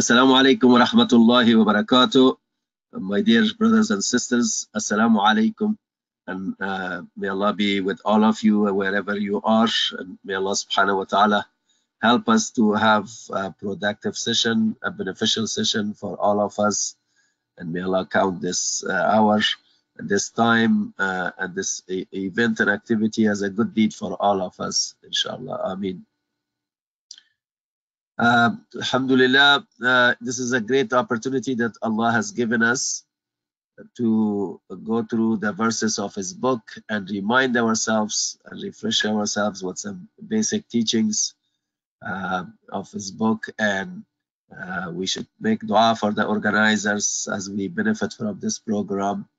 Assalamu alaikum wa rahmatullahi wa barakatuh. My dear brothers and sisters, Assalamu alaikum. And uh, may Allah be with all of you wherever you are. And may Allah subhanahu wa ta'ala help us to have a productive session, a beneficial session for all of us. And may Allah count this uh, hour and this time uh, and this event and activity as a good deed for all of us, inshallah. Ameen. Uh, Alhamdulillah, uh, this is a great opportunity that Allah has given us to go through the verses of His book and remind ourselves and refresh ourselves with some basic teachings uh, of His book. And uh, we should make dua for the organizers as we benefit from this program.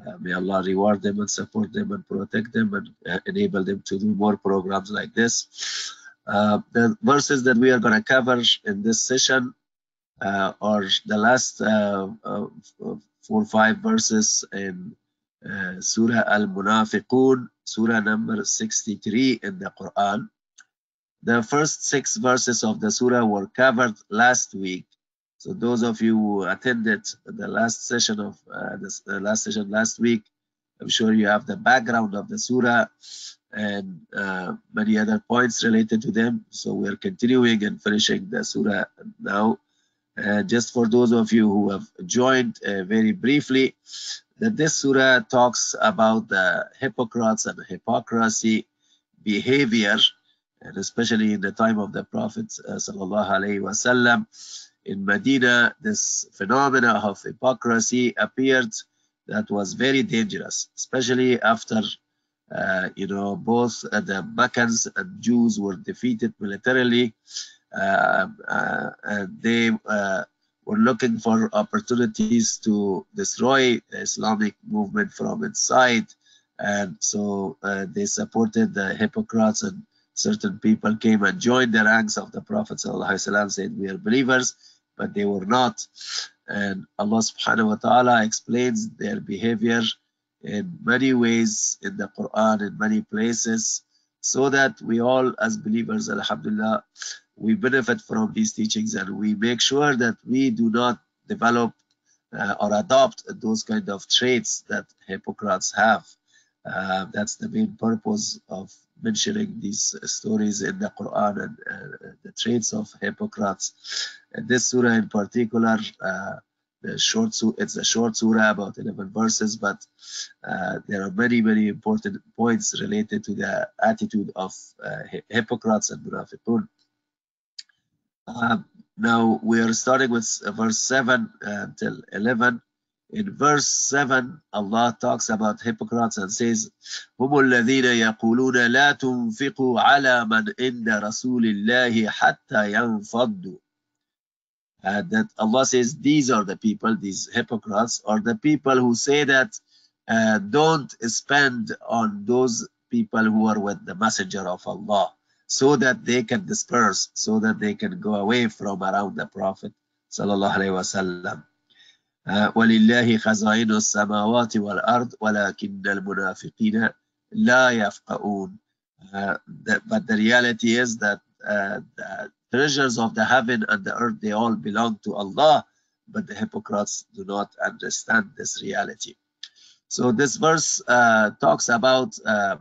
Uh, may Allah reward them and support them and protect them and uh, enable them to do more programs like this. Uh, the verses that we are going to cover in this session uh, are the last uh, four or five verses in Surah Al-Munafiqun, Surah number 63 in the Quran. The first six verses of the Surah were covered last week. So those of you who attended the last session of this, the last session last week, I'm sure you have the background of the Surah and uh, many other points related to them. So we're continuing and finishing the surah now. Uh, just for those of you who have joined uh, very briefly, that this surah talks about the hypocrites and hypocrisy behavior, and especially in the time of the Prophet wasallam in Medina, this phenomena of hypocrisy appeared that was very dangerous, especially after uh, you know, both uh, the Meccans and Jews were defeated militarily. Uh, and they were looking for opportunities to destroy the Islamic movement from inside. And so they supported the hypocrites and certain people came and joined the ranks of the Prophet ﷺ, saying, we are believers, but they were not. And Allah subhanahu wa ta'ala explains their behavior in many ways in the Quran, in many places, so that we all, as believers, Alhamdulillah, we benefit from these teachings and we make sure that we do not develop uh, or adopt those kind of traits that hypocrites have. Uh, that's the main purpose of mentioning these stories in the Quran and uh, the traits of hypocrites. And this surah in particular, the short it's a short surah about 11 verses but uh, there are many many important points related to the attitude of uh, hypocrites and munafiqun uh, now we are starting with verse 7 until 11 in verse 7 Allah talks about hypocrites and says هم الذين يقولون لا تنفقوا على من عند رسول الله حتى ينفضوا uh, that Allah says these are the people, these hypocrites, are the people who say that uh, don't spend on those people who are with the messenger of Allah so that they can disperse, so that they can go away from around the Prophet sallallahu alaihi wasallam. ولله خزائن السماوات والأرض ولكن المنافقين لا يفقهون. Uh, but the reality is that uh, the treasures of the heaven and the earth, they all belong to Allah, but the hypocrites do not understand this reality. So this verse uh, talks about uh,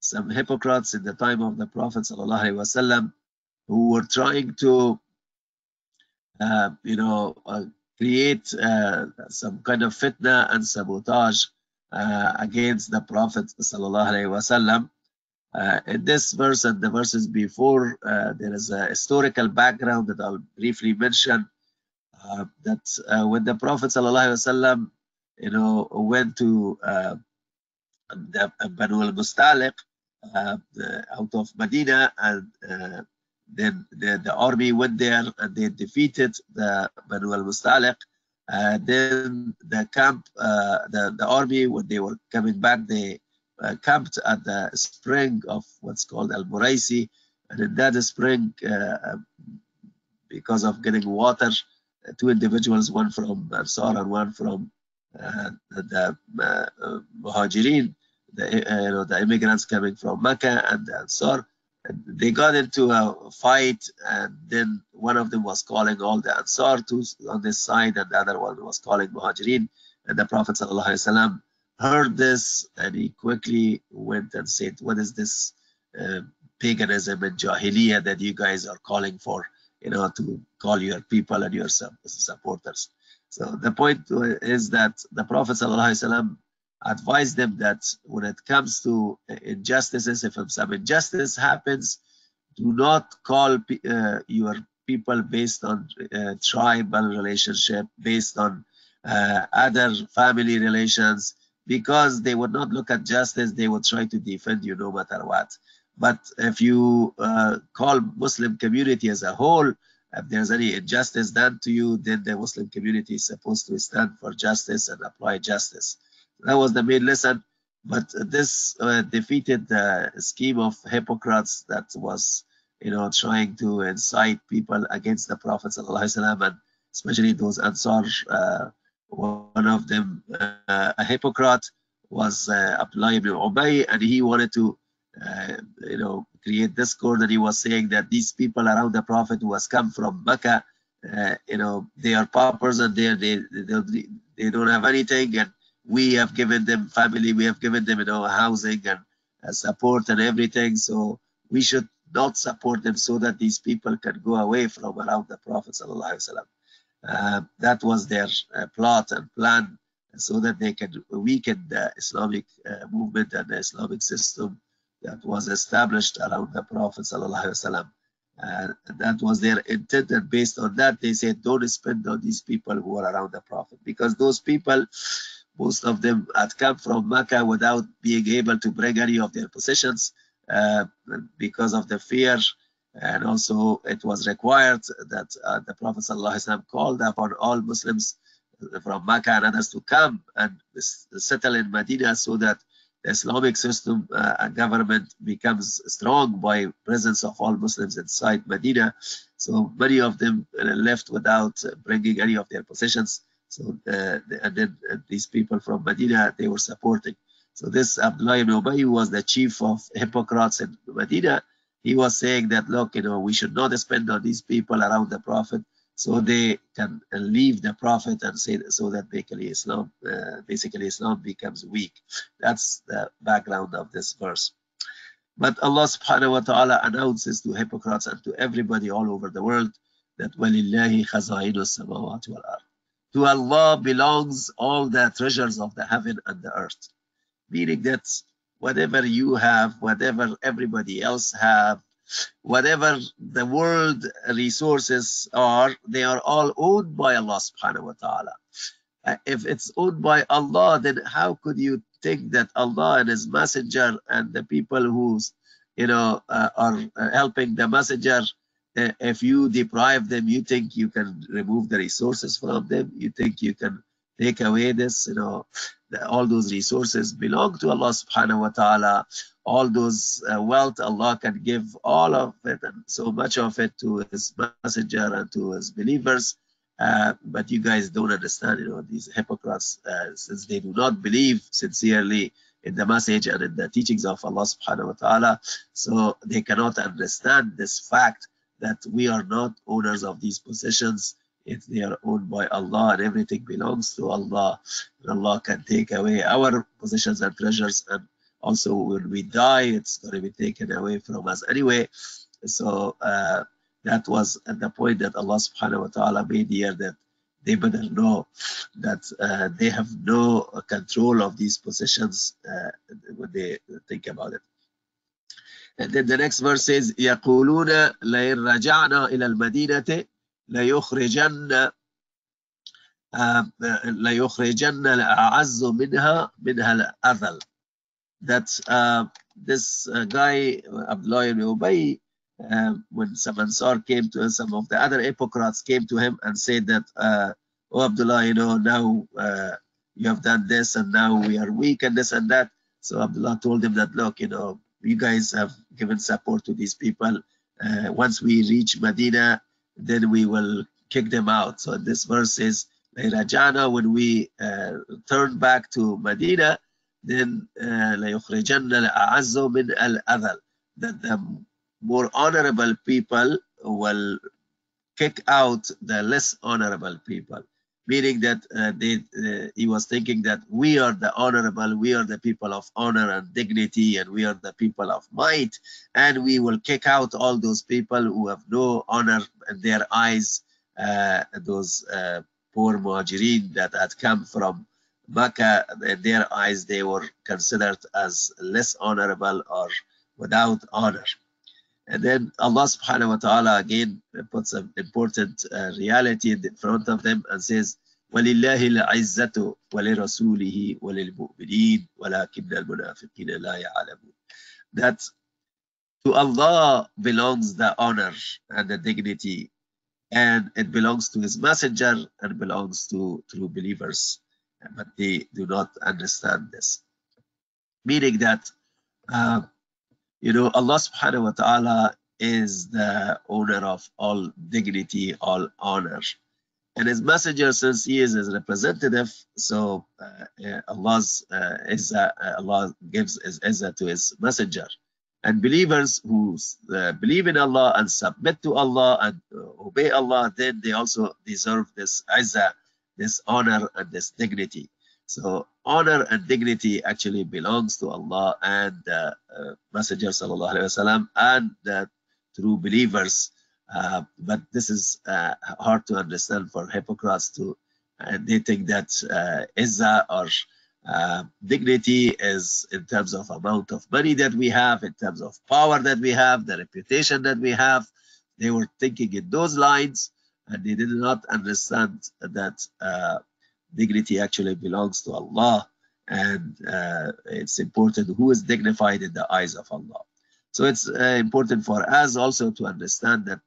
some hypocrites in the time of the Prophet wasallam who were trying to, uh, you know, create some kind of fitna and sabotage against the Prophet wasallam. Uh, in this verse and the verses before, uh, there is a historical background that I'll briefly mention. Uh, that when the Prophet ﷺ, you know, went to the Banu al-Mustaliq out of Medina, and then the, the, army went there and they defeated the Banu al-Mustaliq. then the camp, the, the army, when they were coming back, they uh, camped at the spring of what's called Al Muraisi, and in that spring, uh, because of getting water, uh, two individuals, one from Ansar and one from the Muhajirin, the you know the immigrants coming from Mecca and Ansar, they got into a fight, and then one of them was calling all the Ansar to, on this side, and the other one was calling Muhajirin. And the Prophet ﷺ heard this, and he quickly went and said, "What is this uh, paganism and jahiliyyah that you guys are calling for? You know, to call your people and your supporters." So the point is that the Prophet ﷺ advise them that when it comes to injustices, if some injustice happens, do not call uh, your people based on uh, tribal relationship, based on uh, other family relations, because they would not look at justice, they would try to defend you no matter what. But if you uh, call Muslim community as a whole, if there's any injustice done to you, then the Muslim community is supposed to stand for justice and apply justice. That was the main lesson. But this uh, defeated the scheme of hypocrites that was, you know, trying to incite people against the Prophet ﷺ, and especially those Ansar. Uh, one of them, uh, a hypocrite, was uh, Abdullah ibn Ubay, and he wanted to, uh, you know, create discord. And he was saying that these people around the Prophet who has come from Mecca, uh, you know, they are paupers and they they they, they don't have anything, and we have given them family, we have given them you know housing and uh, support and everything. So we should not support them so that these people can go away from around the Prophet uh, that was their uh, plot and plan so that they can weaken the Islamic uh, movement and the Islamic system that was established around the Prophet. Uh, that was their intent, and based on that, they said, "Don't spend on these people who are around the Prophet, because those people most of them had come from Mecca without being able to bring any of their possessions uh, because of the fear. And also, it was required that uh, the Prophet ﷺ called upon all Muslims from Mecca and others to come and settle in Medina so that the Islamic system uh, and government becomes strong by presence of all Muslims inside Medina. So many of them left without bringing any of their possessions. So uh, the, then uh, uh, these people from Medina, they were supporting. So this Abdullah ibn Ubay was the chief of hypocrites in Medina. He was saying that, look, you know, we should not spend on these people around the Prophet so they can leave the Prophet and say so that basically Islam, uh, basically Islam becomes weak. That's the background of this verse. But Allah subhanahu wa ta'ala announces to hypocrites and to everybody all over the world that وَلِلَّهِ خَزَائِنُ السَّمَاوَاتِ وَالْأَرْضِ to Allah belongs all the treasures of the heaven and the earth. Meaning that whatever you have, whatever everybody else have, whatever the world resources are, they are all owned by Allah subhanahu wa ta'ala. Uh, if it's owned by Allah, then how could you think that Allah and His Messenger and the people who's, you know, uh, are uh, helping the Messenger if you deprive them, you think you can remove the resources from them. You think you can take away this, you know, the, all those resources belong to Allah subhanahu wa ta'ala. All those uh, wealth Allah can give all of it and so much of it to his messenger and to his believers. Uh, but you guys don't understand, you know, these hypocrites, uh, since they do not believe sincerely in the message and in the teachings of Allah subhanahu wa ta'ala, so they cannot understand this fact that we are not owners of these possessions. If they are owned by Allah and everything belongs to Allah, and Allah can take away our possessions and treasures. And also when we die, it's going to be taken away from us anyway. So uh, that was the point that Allah subhanahu wa ta'ala made here that they better know that uh, they have no control of these possessions uh, when they think about it. And then the next verse says, يقولون لئن رجعنا إلى المدينة ليخرجن ليخرجن الأعز منها منها الأذل. That uh, this uh, guy, Abdullah ibn Ubay, uh, when some Ansar came to him, some of the other hypocrites came to him and said that, uh, oh Abdullah, you know, now uh, you have done this and now we are weak and this and that. So Abdullah told him that, look, you know, you guys have given support to these people. Uh, once we reach Medina, then we will kick them out. So this verse is, Rajana, when we uh, turn back to Medina, then uh, la Azum bin al Adal that the more honorable people will kick out the less honorable people meaning that uh, they, uh, he was thinking that we are the honorable, we are the people of honor and dignity, and we are the people of might, and we will kick out all those people who have no honor in their eyes, uh, those uh, poor muhajirin that had come from Makkah, in their eyes they were considered as less honorable or without honor. And then Allah subhanahu wa ta'ala again puts an important uh, reality in front of them and says, وَلِلَّهِ الْعِزَّةُ وَلِرَسُولِهِ وَلِلْمُؤْمِنِينَ وَلَكِنَّ الْمُنَافِقِينَ لَا يَعْلَمُونَ That to Allah belongs the honor and the dignity and it belongs to his messenger and belongs to true believers but they do not understand this meaning that uh, you know, Allah subhanahu wa ta'ala is the owner of all dignity, all honor. And his messenger, since he is his representative, so uh, Allah's uh, Izzah, Allah gives his Izzah to his messenger. And believers who uh, believe in Allah and submit to Allah and uh, obey Allah, then they also deserve this Izzah, this honor and this dignity. So honor and dignity actually belongs to Allah and the uh, Messenger sallallahu alaihi wasallam and the true believers. Uh, but this is uh, hard to understand for hypocrites too. And they think that uh, izzah or uh, dignity is in terms of amount of money that we have, in terms of power that we have, the reputation that we have. They were thinking in those lines and they did not understand that uh, dignity actually belongs to Allah and uh, it's important who is dignified in the eyes of Allah. So it's uh, important for us also to understand that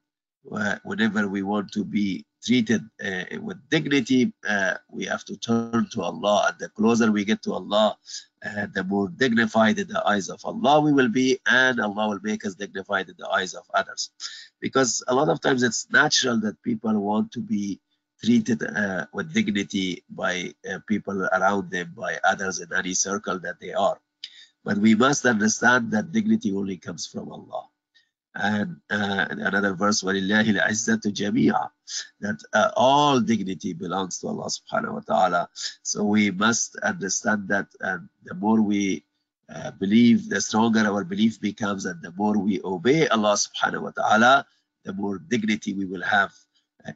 uh, whenever we want to be treated uh, with dignity, uh, we have to turn to Allah. And the closer we get to Allah, uh, the more dignified in the eyes of Allah we will be, and Allah will make us dignified in the eyes of others. Because a lot of times it's natural that people want to be treated uh, with dignity by uh, people around them, by others in any circle that they are. But we must understand that dignity only comes from Allah. And uh, another verse, وَلِلَّهِ الْعِزَّةُ جَمِيعًا That uh, all dignity belongs to Allah subhanahu wa ta'ala. So we must understand that and the more we uh, believe, the stronger our belief becomes and the more we obey Allah subhanahu wa ta'ala, the more dignity we will have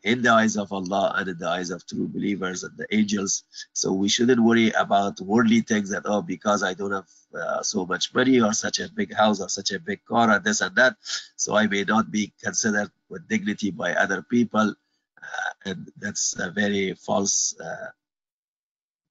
in the eyes of Allah and in the eyes of true believers and the angels. So we shouldn't worry about worldly things that, oh, because I don't have uh, so much money or such a big house or such a big car or this and that, so I may not be considered with dignity by other people. Uh, and that's a very false uh,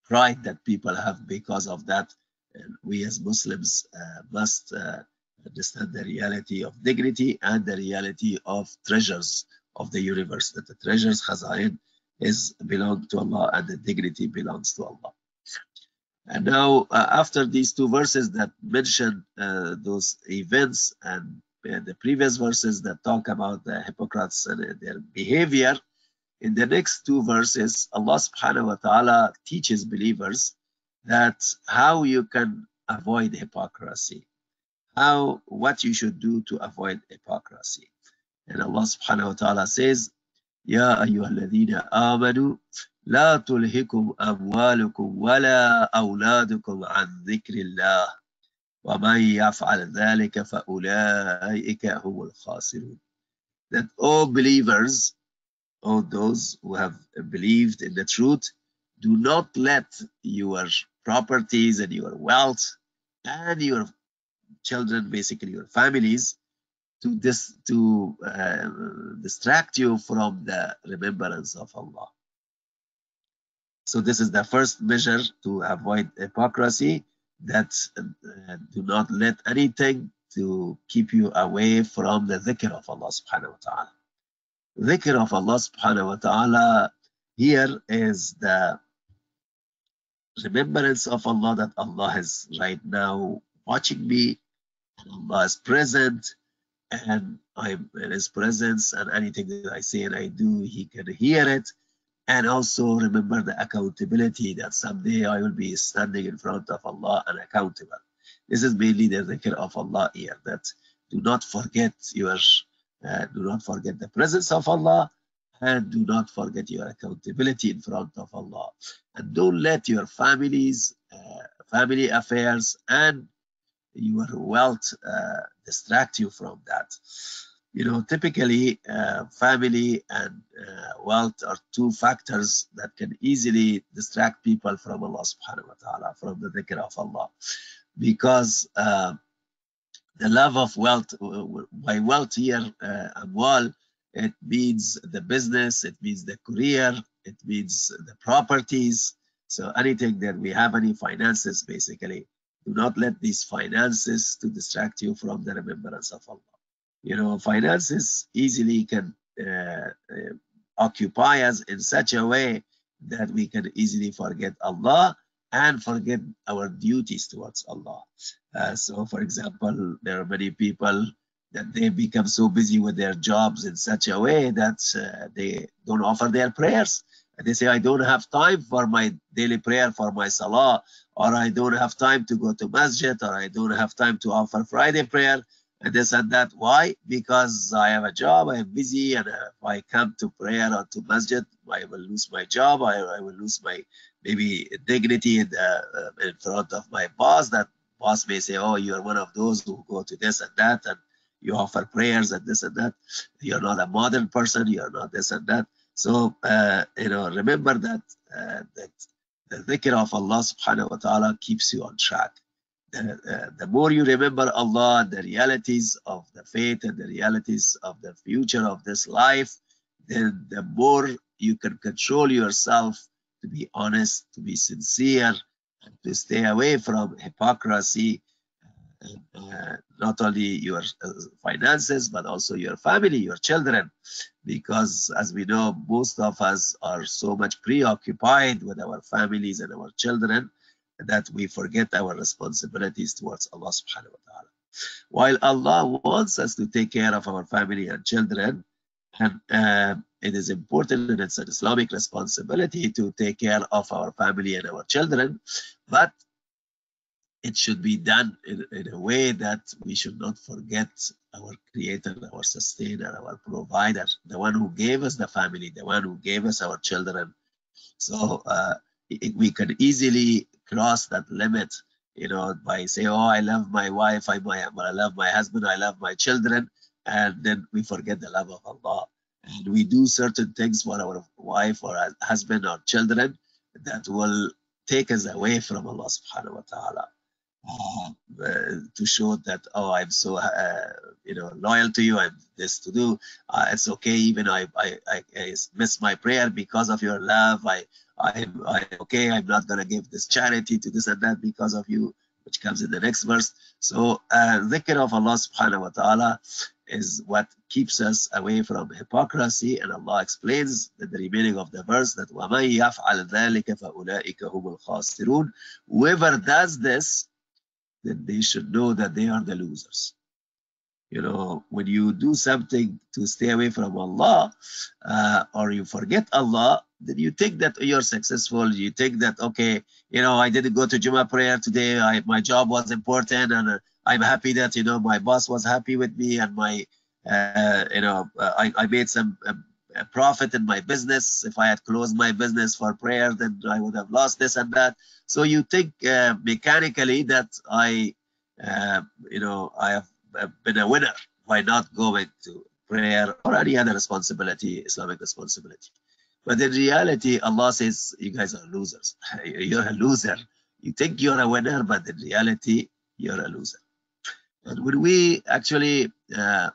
pride that people have because of that. And we as Muslims uh, must uh, understand the reality of dignity and the reality of treasures of the universe, that the treasures Khazain is belong to Allah and the dignity belongs to Allah. And now, uh, after these two verses that mention uh, those events and uh, the previous verses that talk about the hypocrites and their behavior, in the next two verses, Allah subhanahu wa ta'ala teaches believers that how you can avoid hypocrisy, how what you should do to avoid hypocrisy. And Allah subhanahu wa ta'ala says, يا أيها الذين آمنوا لا تلهكم أموالكم ولا أولادكم عن ذكر الله ومن يفعل ذلك فأولئك هم الخاسرون That all believers, all those who have believed in the truth, do not let your properties and your wealth and your children, basically your families, to this to uh, distract you from the remembrance of Allah. So this is the first measure to avoid hypocrisy that uh, do not let anything to keep you away from the dhikr of Allah subhanahu wa ta'ala. Dhikr of Allah subhanahu wa ta'ala here is the remembrance of Allah that Allah is right now watching me Allah is present and I'm in his presence and anything that I say and I do, he can hear it. And also remember the accountability that someday I will be standing in front of Allah and accountable. This is mainly the dhikr of Allah here, that do not forget your, uh, do not forget the presence of Allah and do not forget your accountability in front of Allah. And don't let your families, uh, family affairs and your wealth uh, distract you from that. You know, typically uh, family and uh, wealth are two factors that can easily distract people from Allah subhanahu wa ta'ala, from the dhikr of Allah. Because uh, the love of wealth, by wealth here, uh, amwal, it means the business, it means the career, it means the properties. So anything that we have any finances, basically, do not let these finances to distract you from the remembrance of Allah. You know, finances easily can uh, uh, occupy us in such a way that we can easily forget Allah and forget our duties towards Allah. Uh, so, for example, there are many people that they become so busy with their jobs in such a way that uh, they don't offer their prayers. And they say, I don't have time for my daily prayer, for my salah, or I don't have time to go to masjid, or I don't have time to offer Friday prayer, and this and that. Why? Because I have a job, I'm busy, and if I come to prayer or to masjid, I will lose my job, I, I will lose my maybe dignity in, uh, in front of my boss. That boss may say, oh, you're one of those who go to this and that, and you offer prayers and this and that. You're not a modern person. You're not this and that. So, uh, you know, remember that uh, that the dhikr of Allah subhanahu wa ta'ala keeps you on track. The, uh, the more you remember Allah, the realities of the faith and the realities of the future of this life, then the more you can control yourself to be honest, to be sincere, and to stay away from hypocrisy uh, not only your uh, finances but also your family your children because as we know most of us are so much preoccupied with our families and our children that we forget our responsibilities towards Allah subhanahu wa ta'ala. While Allah wants us to take care of our family and children and uh, it is important and it's an Islamic responsibility to take care of our family and our children but it should be done in, in, a way that we should not forget our creator, our sustainer, our provider, the one who gave us the family, the one who gave us our children. So uh, it, we can easily cross that limit, you know, by saying, oh, I love my wife, I, my, I love my husband, I love my children, and then we forget the love of Allah. And we do certain things for our wife or husband or children that will take us away from Allah subhanahu wa ta'ala. Uh, to show that oh I'm so uh, you know loyal to you I'm this to do uh, it's okay even I, I I miss my prayer because of your love I I'm, I'm okay I'm not gonna give this charity to this and that because of you which comes in the next verse so uh, dhikr of Allah subhanahu wa ta'ala is what keeps us away from hypocrisy and Allah explains in the remaining of the verse that وَمَن يَفْعَلْ ذَلِكَ فَأُولَٰئِكَ هُمُ الْخَاسِرُونَ whoever does this then they should know that they are the losers. You know, when you do something to stay away from Allah uh, or you forget Allah, then you think that you're successful. You think that, okay, you know, I didn't go to Jummah prayer today. I, my job was important and uh, I'm happy that, you know, my boss was happy with me and my, uh, you know, uh, I, I made some um, profit in my business. If I had closed my business for prayer, then I would have lost this and that. So you think uh, mechanically that I, uh, you know, I have been a winner by not going to prayer or any other responsibility, Islamic responsibility. But in reality, Allah says, you guys are losers. you're a loser. You think you're a winner, but in reality, you're a loser. And when we actually uh,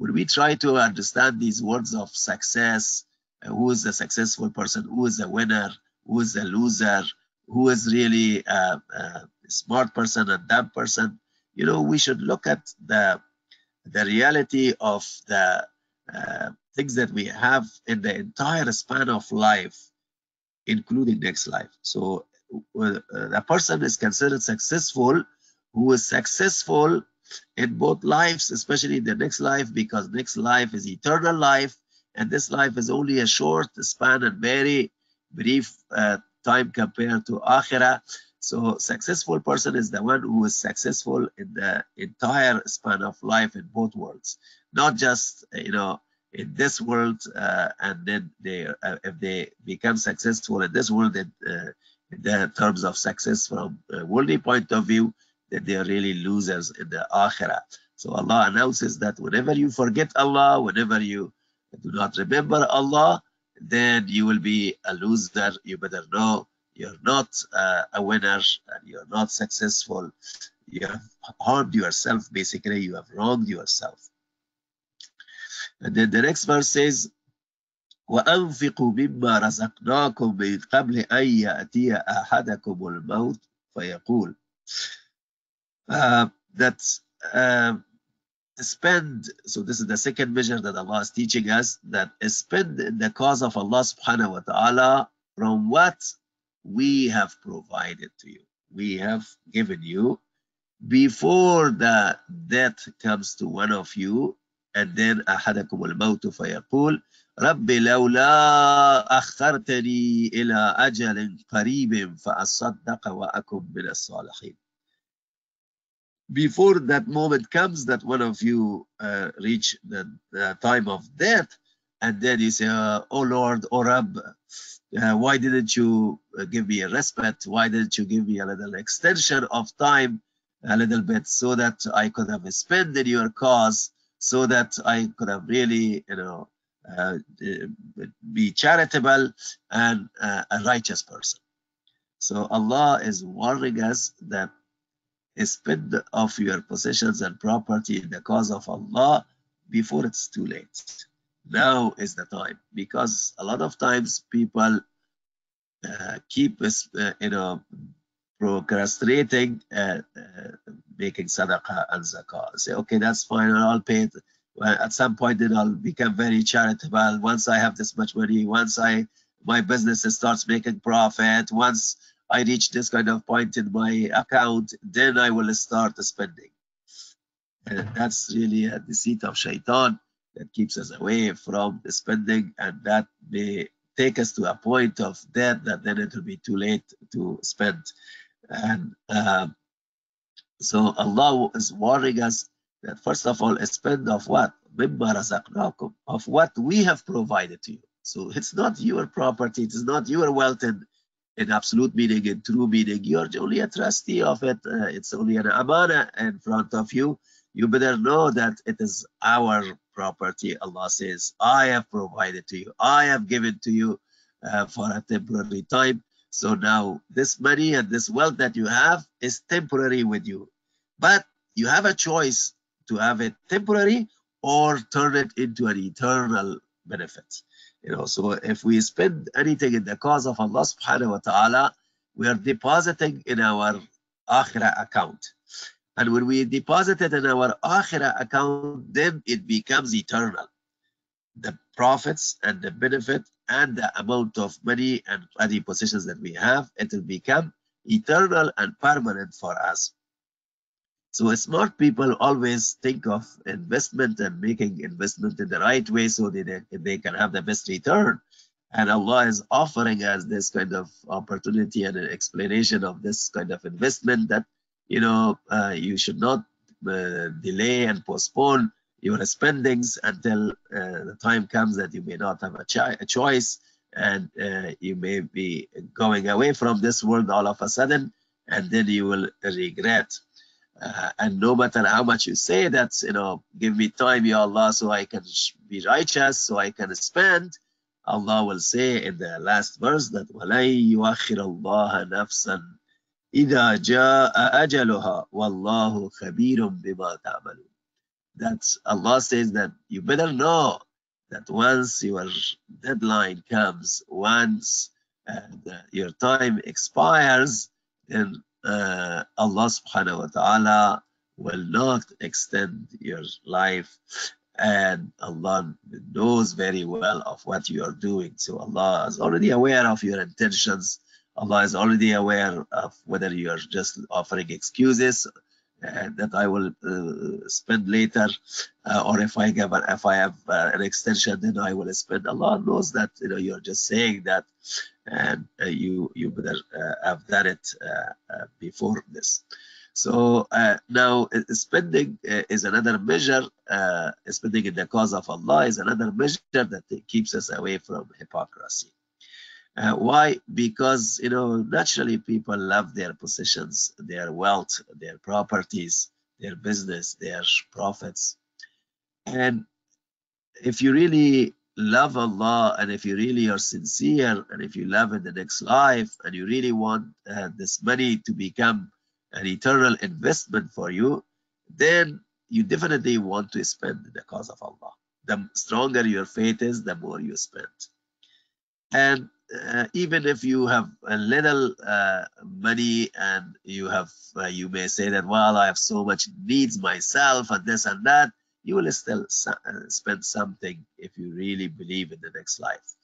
when we try to understand these words of success, uh, who is a successful person, who is a winner, who is a loser, who is really a, a smart person, a dumb person, you know, we should look at the the reality of the uh, things that we have in the entire span of life, including next life. So uh, a person is considered successful. Who is successful in both lives, especially in the next life, because next life is eternal life, and this life is only a short span and very brief uh, time compared to akhirah. So successful person is the one who is successful in the entire span of life in both worlds, not just you know in this world uh, and then they uh, if they become successful in this world in, uh, in the terms of success from a worldly point of view, then they are really losers in the akhirah. So Allah announces that whenever you forget Allah, whenever you do not remember Allah, then you will be a loser. You better know you're not uh, a winner and you're not successful. You have harmed yourself, basically, you have wronged yourself. And then the next verse says, وأنفقوا مما رزقناكم من قبل أن يأتي أحدكم الموت فيقول uh, that uh, spend so this is the second measure that Allah is teaching us that spend in the cause of Allah subhanahu wa ta'ala from what we have provided to you we have given you before the death comes to one of you and then أحدكم الموت فيقول رب لولا أخرتني إلى أجل قريب فأصدق وأكن من الصالحين before that moment comes that one of you uh, reach the, the, time of death and then you say uh, oh lord oh rab uh, why didn't you uh, give me a respite? Why didn't you give me a little extension of time a little bit so that i could have spent in your cause so that i could have really you know uh, be charitable and uh, a righteous person? So allah is warning us that spend of your possessions and property in the cause of Allah before it's too late. Now is the time because a lot of times people uh, keep uh, you know procrastinating uh, making sadaqah and zakah. Say, okay, that's fine, I'll pay it. Well, at some point, then I'll become very charitable. Once I have this much money, once I my business starts making profit, once I reach this kind of point in my account, then I will start spending. And that's really a deceit of shaitan that keeps us away from spending and that may take us to a point of debt that then it will be too late to spend. And uh, so Allah is warning us that first of all, spend of what? Of what we have provided to you. So it's not your property, it's not your wealth and in absolute meaning, in true meaning, you're only a trustee of it. Uh, it's only an amana in front of you. You better know that it is our property. Allah says, I have provided to you. I have given to you uh, for a temporary time. So now this money and this wealth that you have is temporary with you. But you have a choice to have it temporary or turn it into an eternal benefit. You know, so if we spend anything in the cause of Allah subhanahu wa ta'ala, we are depositing in our akhirah account. And when we deposit it in our akhirah account, then it becomes eternal. The profits and the benefit and the amount of money and any possessions that we have, it will become eternal and permanent for us. So smart people always think of investment and making investment in the right way so that they, can have the best return. And Allah is offering us this kind of opportunity and an explanation of this kind of investment that, you know, uh, you should not uh, delay and postpone your spendings until uh, the time comes that you may not have a, a choice and uh, you may be going away from this world all of a sudden and then you will regret. Uh, and no matter how much you say that, you know, give me time, Ya Allah, so I can be righteous, so I can spend, Allah will say in the last verse that وَلَن يُؤَخِّرَ اللَّهَ نَفْسًا إِذَا جَاءَ أَجَلُهَا وَاللَّهُ خَبِيرٌ بِمَا تَعْمَلُونَ That Allah says that you better know that once your deadline comes, once uh, the, your time expires, then uh, Allah subhanahu wa ta'ala will not extend your life and Allah knows very well of what you are doing. So Allah is already aware of your intentions. Allah is already aware of whether you are just offering excuses that I will uh, spend later, uh, or if I if I have uh, an extension, then I will spend. Allah knows that you know you're just saying that, and uh, you you better uh, have done it before this. So now spending is another measure. spending in the cause of Allah is another measure that keeps us away from hypocrisy. Uh, why? Because, you know, naturally people love their possessions, their wealth, their properties, their business, their profits. And if you really love Allah and if you really are sincere and if you love in the next life and you really want uh, this money to become an eternal investment for you, then you definitely want to spend in the cause of Allah. The stronger your faith is, the more you spend. And uh, even if you have a little uh, money and you have uh, you may say that well i have so much needs myself and this and that you will still uh, spend something if you really believe in the next life.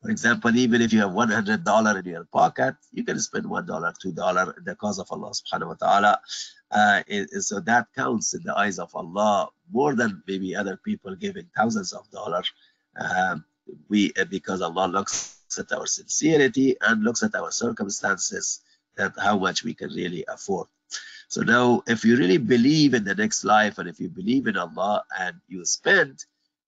For example even if you have 100 dollar in your pocket you can spend one dollar two dollar in the cause of allah subhanahu wa ta'ala. Uh, so that counts in the eyes of allah more than maybe other people giving thousands of dollars. Um, we because allah looks at our sincerity and looks at our circumstances that how much we can really afford. So now, if you really believe in the next life and if you believe in Allah and you spend,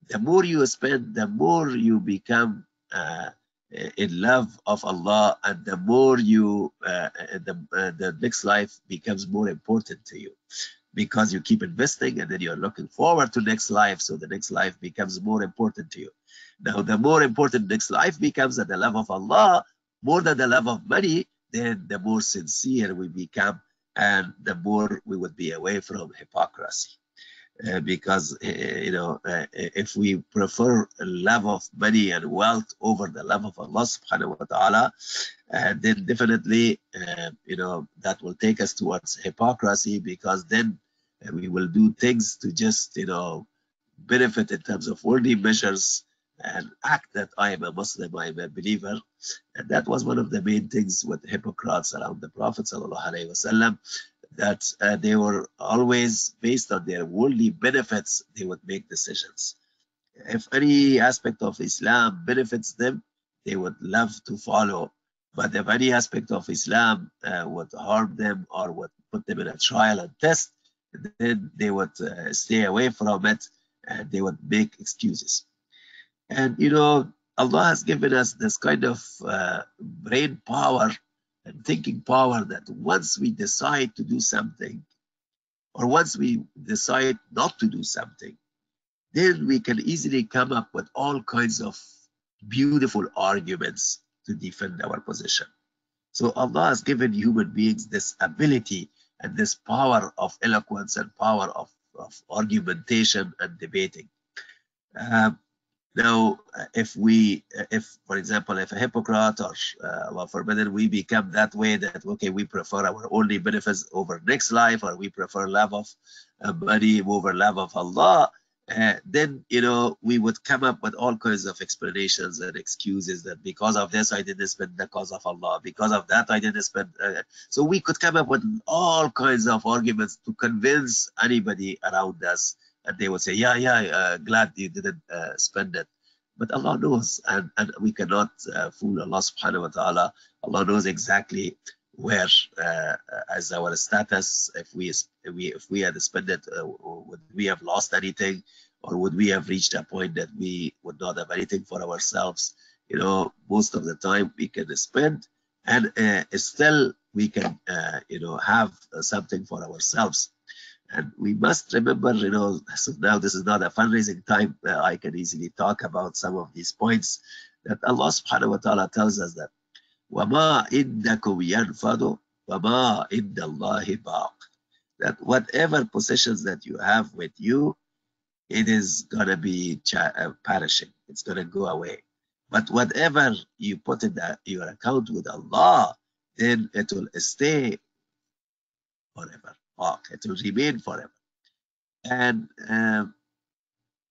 the more you spend, the more you become uh, in love of Allah and the more you, uh, the, uh, the next life becomes more important to you because you keep investing and then you're looking forward to next life. So the next life becomes more important to you. Now, the more important next life becomes at the love of Allah, more than the love of money, then the more sincere we become and the more we would be away from hypocrisy. Uh, because uh, you know uh, if we prefer love of money and wealth over the love of Allah subhanahu wa ta'ala uh, then definitely uh, you know that will take us towards hypocrisy because then uh, we will do things to just you know benefit in terms of worldly measures and act that I am a Muslim, I am a believer. And that was one of the main things with hypocrites around the Prophet wasallam, that uh, they were always based on their worldly benefits, they would make decisions. If any aspect of Islam benefits them, they would love to follow. But if any aspect of Islam uh, would harm them or would put them in a trial and test, then they would uh, stay away from it and they would make excuses. And you know, Allah has given us this kind of uh, brain power and thinking power that once we decide to do something, or once we decide not to do something, then we can easily come up with all kinds of beautiful arguments to defend our position. So Allah has given human beings this ability and this power of eloquence and power of, of argumentation and debating. Um, now, if we, if for example, if a hypocrite or uh, Allah forbid, we become that way that okay, we prefer our only benefits over next life, or we prefer love of uh, money over love of Allah, uh, then you know we would come up with all kinds of explanations and excuses that because of this I didn't spend the cause of Allah, because of that I didn't spend. Uh, so we could come up with all kinds of arguments to convince anybody around us and they would say, yeah, yeah, uh, glad you didn't uh, spend it. But Allah knows, and, and we cannot uh, fool Allah subhanahu wa ta'ala. Allah knows exactly where, uh, as our status, if we if we if we had spent it, uh, would we have lost anything, or would we have reached a point that we would not have anything for ourselves? You know, most of the time we can spend, and uh, still we can, you know, have something for ourselves. And we must remember, you know, so now this is not a fundraising time. Uh, I can easily talk about some of these points that Allah subhanahu wa ta'ala tells us that وَمَا إِنَّكُمْ يَنْفَدُ وَمَا إِنَّ اللَّهِ بَاقٍ That whatever possessions that you have with you, it is going to be uh, perishing. It's going to go away. But whatever you put in the, your account with Allah, then it will stay forever. It will remain forever. And um,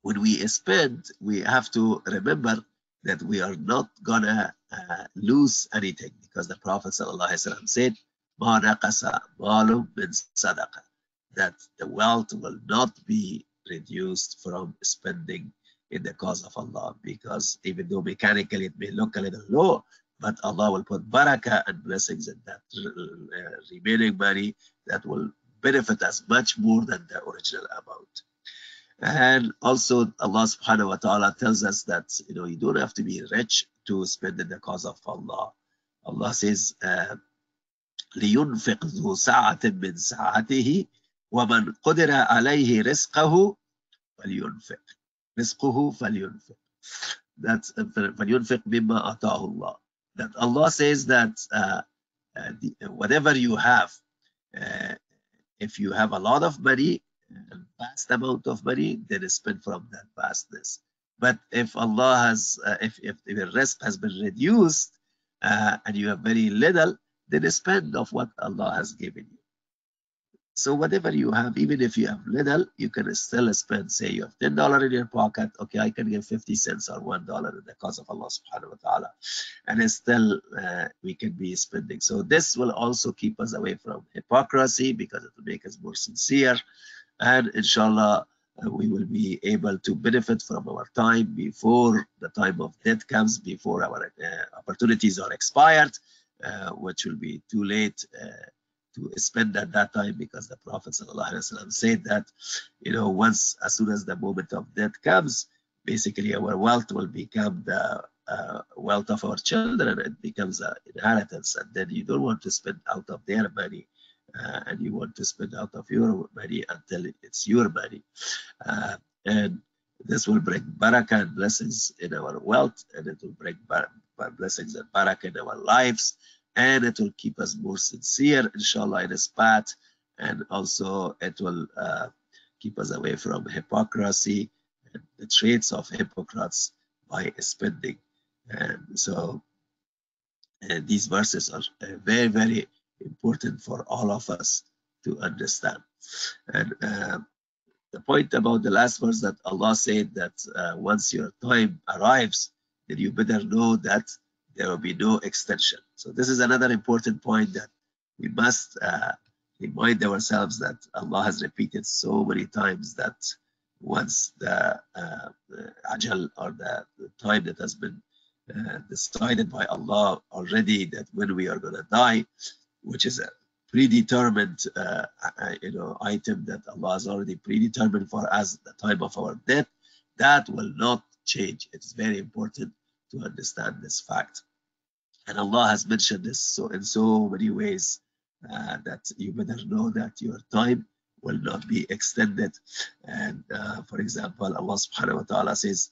when we spend, we have to remember that we are not gonna uh, lose anything because the Prophet said, that that the wealth will not be reduced from spending in the cause of Allah because even though mechanically it may look a little low, but Allah will put barakah and blessings in that uh, remaining money that will benefit us much more than the original amount. And also Allah subhanahu wa ta'ala tells us that you know you don't have to be rich to spend in the cause of Allah. Allah says uh, لينفق ذو سعة من سعته ومن قدر عليه رزقه فلينفق رزقه فلينفق that's فلينفق مما أعطاه الله that Allah says that uh, uh, the, whatever you have uh, if you have a lot of money a vast amount of money then spend from that vastness but if Allah has uh, if, if the rizq has been reduced uh, and you have very little then spend of what Allah has given you. So whatever you have, even if you have little, you can still spend, say you have $10 in your pocket, okay, I can give 50 cents or $1 in the cause of Allah subhanahu wa ta'ala. And still uh, we can be spending. So this will also keep us away from hypocrisy because it will make us more sincere. And inshallah, we will be able to benefit from our time before the time of death comes, before our uh, opportunities are expired. Uh, which will be too late uh, to spend at that time because the Prophet said that, you know, once, as soon as the moment of death comes, basically our wealth will become the uh, wealth of our children. It becomes an inheritance, and then you don't want to spend out of their money. Uh, and you want to spend out of your money until it's your money. Uh, and this will bring barakah and blessings in our wealth, and it will bring blessings and barakah in our lives and it will keep us more sincere inshallah in this path and also it will uh, keep us away from hypocrisy and the traits of hypocrites by spending and so and these verses are uh, very very important for all of us to understand and uh, the point about the last verse that Allah said that uh, once your time arrives then you better know that there will be no extension. So this is another important point that we must uh, remind ourselves that Allah has repeated so many times that once the, uh, the ajal or the, the, time that has been uh, decided by Allah already that when we are going to die, which is a predetermined uh, you know item that Allah has already predetermined for us the time of our death, that will not change. It's very important to understand this fact. And Allah has mentioned this so in so many ways uh, that you better know that your time will not be extended. And uh, for example, Allah subhanahu wa ta'ala says,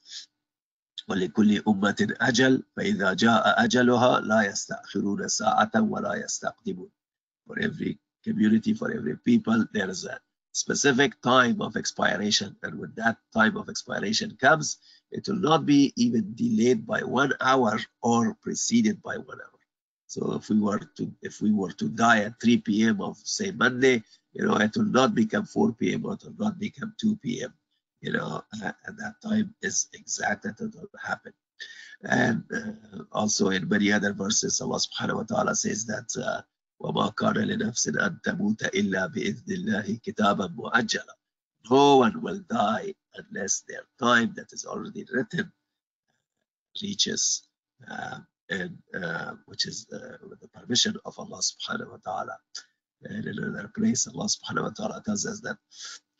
ولكل أمة أجل فإذا جاء أجلها لا يستأخرون ساعة ولا يستقدمون. For every community, for every people, there is a specific time of expiration. And when that time of expiration comes, it will not be even delayed by one hour or preceded by one hour. So if we were to if we were to die at 3 p.m. of say Monday, you know, it will not become 4 p.m. or it will not become 2 p.m. You know, uh, and that time is exact that it will happen. And uh, also in many other verses, Allah subhanahu wa ta'ala says that uh, وَمَا كَانَ لِنَفْسٍ أَن تَمُوتَ إِلَّا بِإِذْنِ اللَّهِ كِتَابًا مُؤَجَّلًا No one will die unless their time that is already written reaches uh, and uh, which is uh, with the permission of Allah subhanahu wa ta'ala. And in another place, Allah subhanahu wa ta'ala tells us that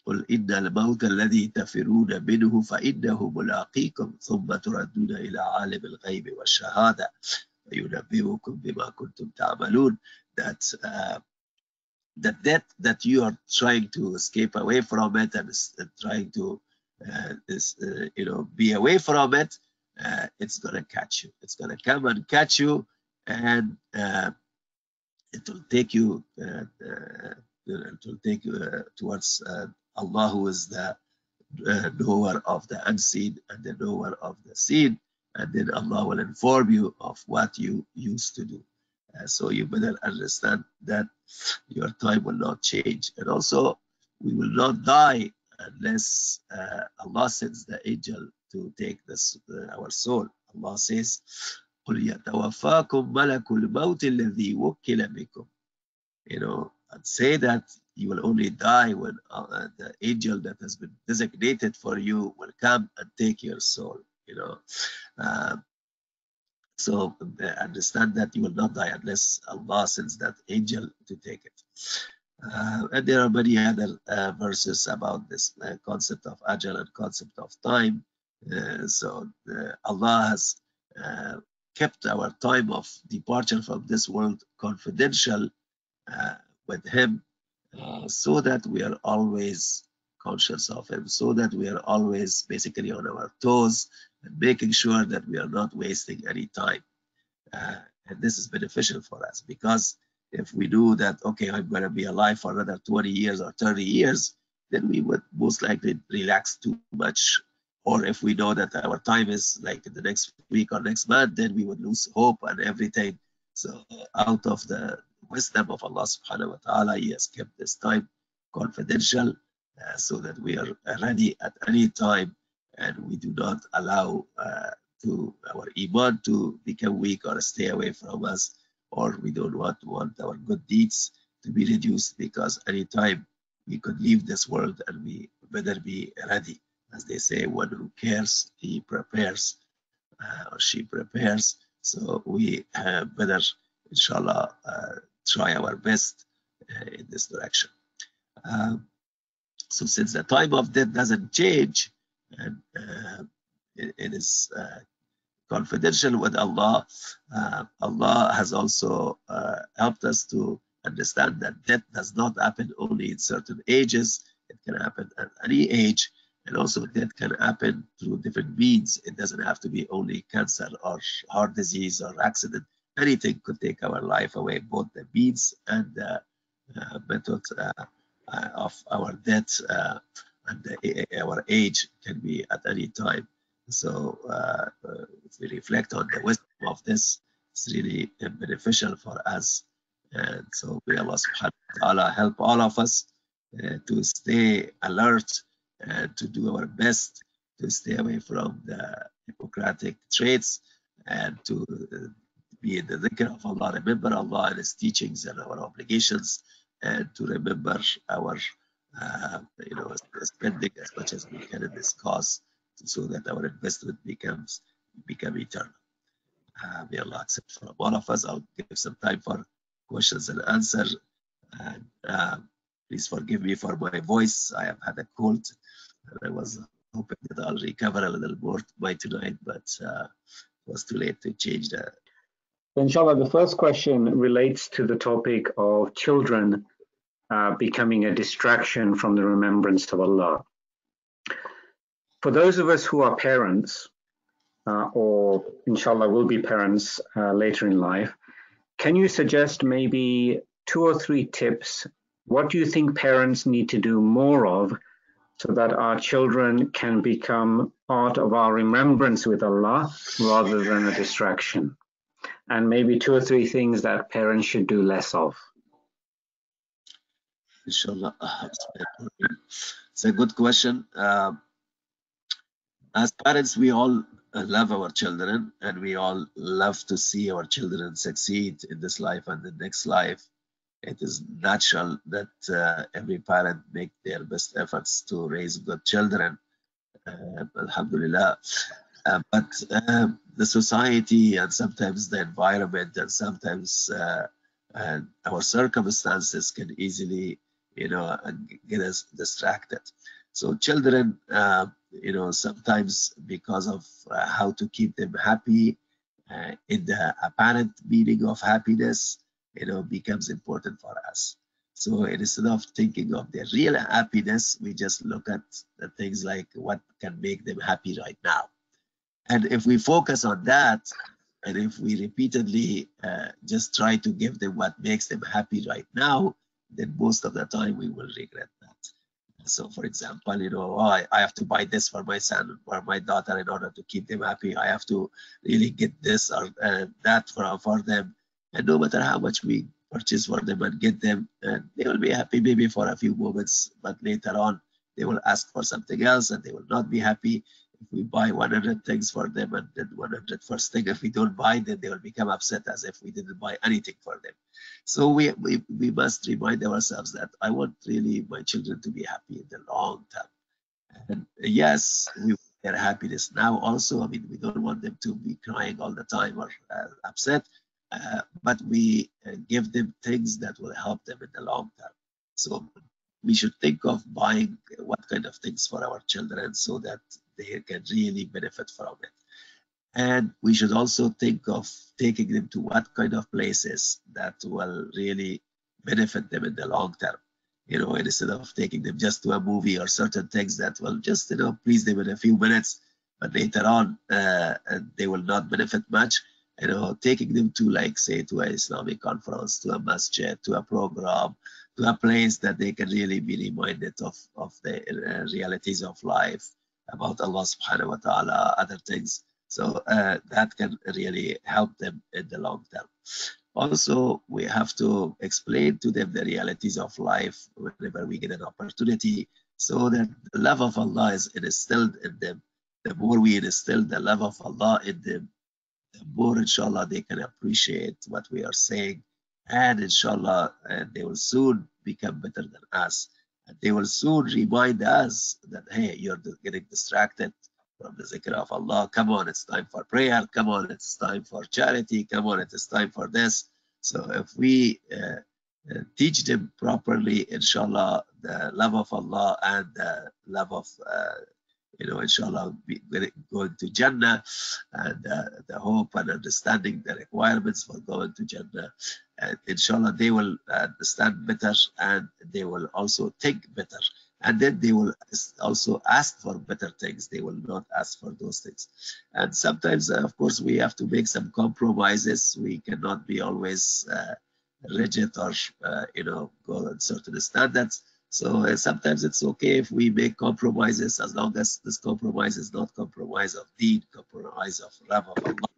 قل إن الموت الذي تفرون منه فإنه ملاقيكم ثم تردون إلى عالم الغيب والشهادة فينبئكم بما كنتم تعملون that uh, the death that you are trying to escape away from it and, and trying to uh, this, uh, you know, be away from it, uh, it's gonna catch you. It's gonna come and catch you, and uh, it will take you. Uh, uh, it will take you towards Allah, who is the knower of the unseen and the knower of the seen, and then Allah will inform you of what you used to do. so you better understand that your time will not change, and also we will not die unless uh, Allah sends the angel to take this, uh, our soul. Allah says, قُلْ يَتَوَفَّاكُمْ مَلَكُ الْمَوْتِ الَّذِي وُكِّلَ بِكُمْ You know, and say that you will only die when uh, the angel that has been designated for you will come and take your soul you know uh, so uh, understand that you will not die unless Allah sends that angel to take it. Uh, and there are many other uh, verses about this concept of ajal and concept of time. So uh, Allah has kept our time of departure from this world confidential with Him so that we are always conscious of Him, so that we are always basically on our toes and making sure that we are not wasting any time. Uh, and this is beneficial for us because if we do that, okay, I'm going to be alive for another 20 years or 30 years, then we would most likely relax too much. Or if we know that our time is like the next week or next month, then we would lose hope and everything. So out of the wisdom of Allah subhanahu wa ta'ala, He has kept this time confidential uh, so that we are ready at any time and we do not allow uh, to our iman to become weak or stay away from us or we don't want, want our good deeds to be reduced because anytime we could leave this world and we better be ready. As they say one who cares he prepares uh, or she prepares. So we better inshallah uh, try our best uh, in this direction um, so since the time of death doesn't change and uh, it, it is uh, confidential with Allah, uh, Allah has also uh, helped us to understand that death does not happen only in certain ages. It can happen at any age. And also death can happen through different means. It doesn't have to be only cancer or heart disease or accident. Anything could take our life away, both the means and the uh, method uh, uh, of our death and the, our age can be at any time. So uh, uh, if we reflect on the wisdom of this, it's really beneficial for us. And so may Allah subhanahu wa ta'ala help all of us uh, to stay alert and to do our best to stay away from the Hippocratic traits and to be in the dhikr of Allah, remember Allah and His teachings and our obligations, and to remember our, uh, you know, spending as much as we can in this cause so that our investment becomes become eternal. Uh, may Allah accept from all of us. I'll give some time for questions and answers. And uh, please forgive me for my voice. I have had a cold, and I was hoping that I'll recover a little more by tonight, but uh, it was too late to change that. Inshallah, the first question relates to the topic of children uh, becoming a distraction from the remembrance of Allah for those of us who are parents, uh, or inshallah will be parents uh, later in life, can you suggest maybe two or three tips? What do you think parents need to do more of so that our children can become part of our remembrance with Allah rather than a distraction? And maybe two or three things that parents should do less of. Inshallah. It's a good question. Uh, as parents, we all love our children and we all love to see our children succeed in this life and the next life. It is natural that uh, every parent make their best efforts to raise good children. Uh, Alhamdulillah. Uh, but uh, the society and sometimes the environment and sometimes uh, and our circumstances can easily, you know, get us distracted. So children, uh, you know, sometimes because of uh, how to keep them happy uh, in the apparent meaning of happiness, you know, becomes important for us. So instead of thinking of their real happiness, we just look at the things like what can make them happy right now. And if we focus on that, and if we repeatedly uh, just try to give them what makes them happy right now, then most of the time we will regret that. so for example, you know, oh, I, I have to buy this for my son or my daughter in order to keep them happy. I have to really get this or uh, that for, for them. And no matter how much we purchase for them and get them, and they will be happy maybe for a few moments, but later on they will ask for something else and they will not be happy. If we buy 100 things for them and then 100 first thing, if we don't buy them, they will become upset as if we didn't buy anything for them. So we, we, we must remind ourselves that I want really my children to be happy in the long term. And yes, we their happiness now also. I mean, we don't want them to be crying all the time or uh, upset, uh, but we uh, give them things that will help them in the long term. So we should think of buying what kind of things for our children so that they can really benefit from it. And we should also think of taking them to what kind of places that will really benefit them in the long term. You know, instead of taking them just to a movie or certain things that will just, you know, please them in a few minutes, but later on uh, they will not benefit much. You know, taking them to like say to an Islamic conference, to a masjid, to a program, to a place that they can really be reminded of, of the uh, realities of life, about Allah subhanahu wa ta'ala, other things. So uh, that can really help them in the long term. Also, we have to explain to them the realities of life whenever we get an opportunity so that the love of Allah is instilled in them. The more we instill the love of Allah in them, the more inshallah they can appreciate what we are saying and inshallah uh, they will soon become better than us they will soon remind us that hey you're getting distracted from the zikr of Allah. Come on it's time for prayer. Come on it's time for charity. Come on it is time for this. So if we uh, uh, teach them properly inshallah the love of Allah and the love of uh, you know, inshallah, going to Jannah and uh, the hope and understanding the requirements for going to Jannah. And inshallah, they will understand better and they will also think better. And then they will also ask for better things. They will not ask for those things. And sometimes, uh, of course, we have to make some compromises. We cannot be always uh, rigid or, uh, you know, go on certain standards. So uh, sometimes it's okay if we make compromises as long as this compromise is not compromise of deed, compromise of love of Allah.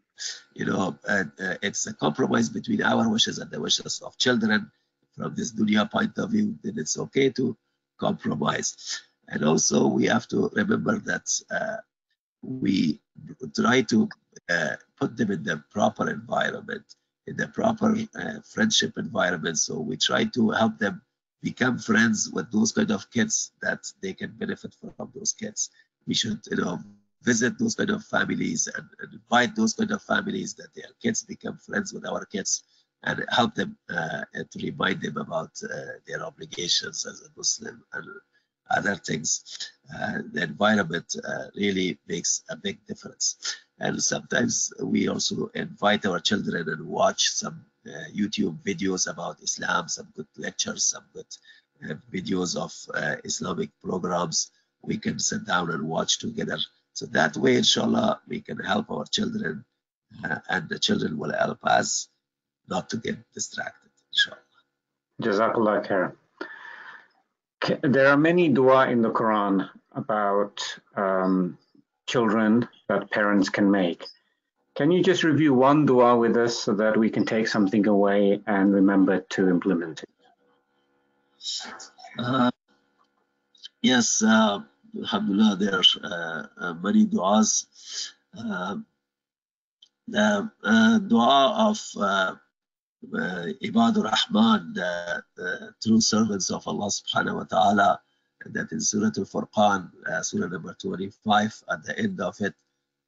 You know, and, uh, it's a compromise between our wishes and the wishes of children. From this dunya point of view, then it's okay to compromise. And also we have to remember that uh, we try to uh, put them in the proper environment, in the proper uh, friendship environment. So we try to help them become friends with those kind of kids that they can benefit from those kids. We should, you know, visit those kind of families and, and invite those kind of families that their kids become friends with our kids and help them uh, to remind them about uh, their obligations as a Muslim and other things. Uh, the environment uh, really makes a big difference. And sometimes we also invite our children and watch some uh, YouTube videos about Islam, some good lectures, some good uh, videos of uh, Islamic programs we can sit down and watch together. So that way, inshallah, we can help our children and the children will help us not to get distracted, inshallah. Jazakallah khair. There are many dua in the Quran about um, children that parents can make. Can you just review one dua with us so that we can take something away and remember to implement it? Uh, yes, uh, Alhamdulillah, there are uh, uh many du'as. Uh, the uh, dua of uh, Ibadur Rahman, the, the, true servants of Allah subhanahu wa ta'ala, that in Surah Al-Furqan, Surah number 25, at the end of it,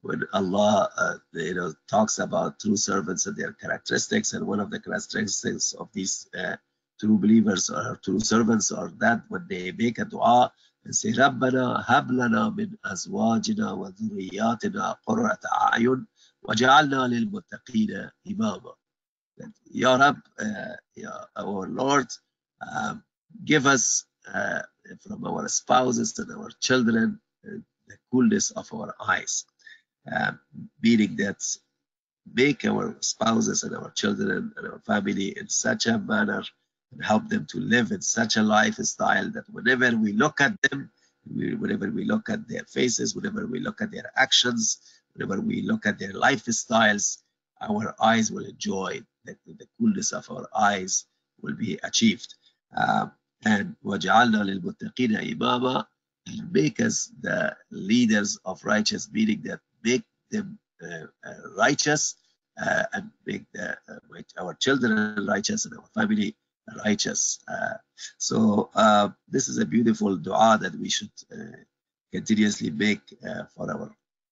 when Allah, uh, you know, talks about true servants and their characteristics, and one of the characteristics of these uh, true believers or true servants are that when they make a dua and say, رَبَّنَا هَبْ لَنَا مِنْ أَزْوَاجِنَا وَذُرِّيَّاتِنَا قُرَّةَ أَعْيُنٍ وَجَعَلْنَا لِلْمُتَّقِينَ إِمَامًا Ya Rab, uh, ya, our Lord, um, give us uh, from our spouses and our children uh, the coolness of our eyes uh, meaning that make our spouses and our children and our family in such a manner and help them to live in such a lifestyle that whenever we look at them, we, whenever we look at their faces, whenever we look at their actions, whenever we look at their lifestyles, our eyes will enjoy the, the coolness of our eyes will be achieved. Uh, and وَجَعَلْنَا لِلْمُتَّقِينَ إِمَامًا and make us the leaders of righteous, meaning that make them uh, uh, righteous uh, and make the, uh, our children righteous and our family righteous. Uh, so uh, this is a beautiful dua that we should continuously make for our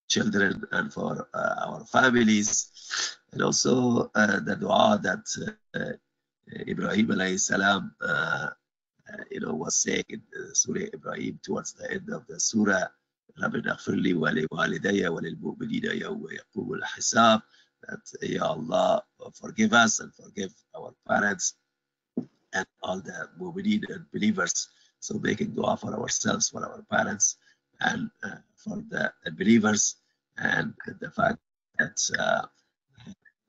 children and for our families. And also the dua that Ibrahim alayhi salam uh, you know, was saying in Surah Ibrahim towards the end of the surah, ربنا اغفر لي ولوالدي وللمؤمنين يوم يقوم الحساب that Ya Allah forgive us and forgive our parents and all the mu'mineen and believers so making dua for ourselves for our parents and uh, for the believers and the fact that uh,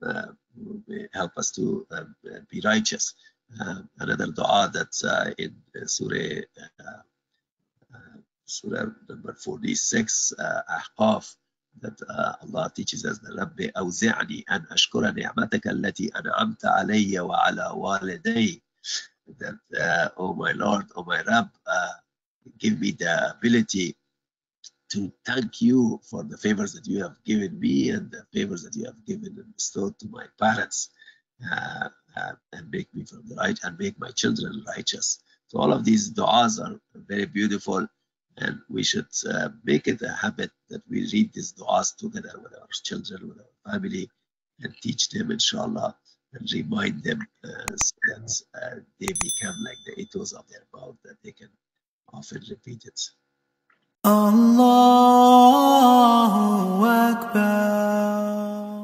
uh, help us to uh, be righteous uh, another dua that uh, in Surah Surah number 46, uh, Ahqaf, that uh, Allah teaches us that رَبِّ أَوْزِعْنِي أَنْ أَشْكُرَ نِعْمَتَكَ الَّتِي أَنْعَمْتَ عَلَيَّ وَعَلَى وَالِدَيَّ That, uh, oh my Lord, oh my Rabb, uh, give me the ability to thank you for the favors that you have given me and the favors that you have given and bestowed to my parents uh, uh, and make me from the right and make my children righteous. So all of these du'as are very beautiful and we should uh, make it a habit that we read these du'as together with our children, with our family, and teach them, inshallah, and remind them uh, so that uh, they become like the ethos of their mouth that they can often repeat it. Allahu Akbar.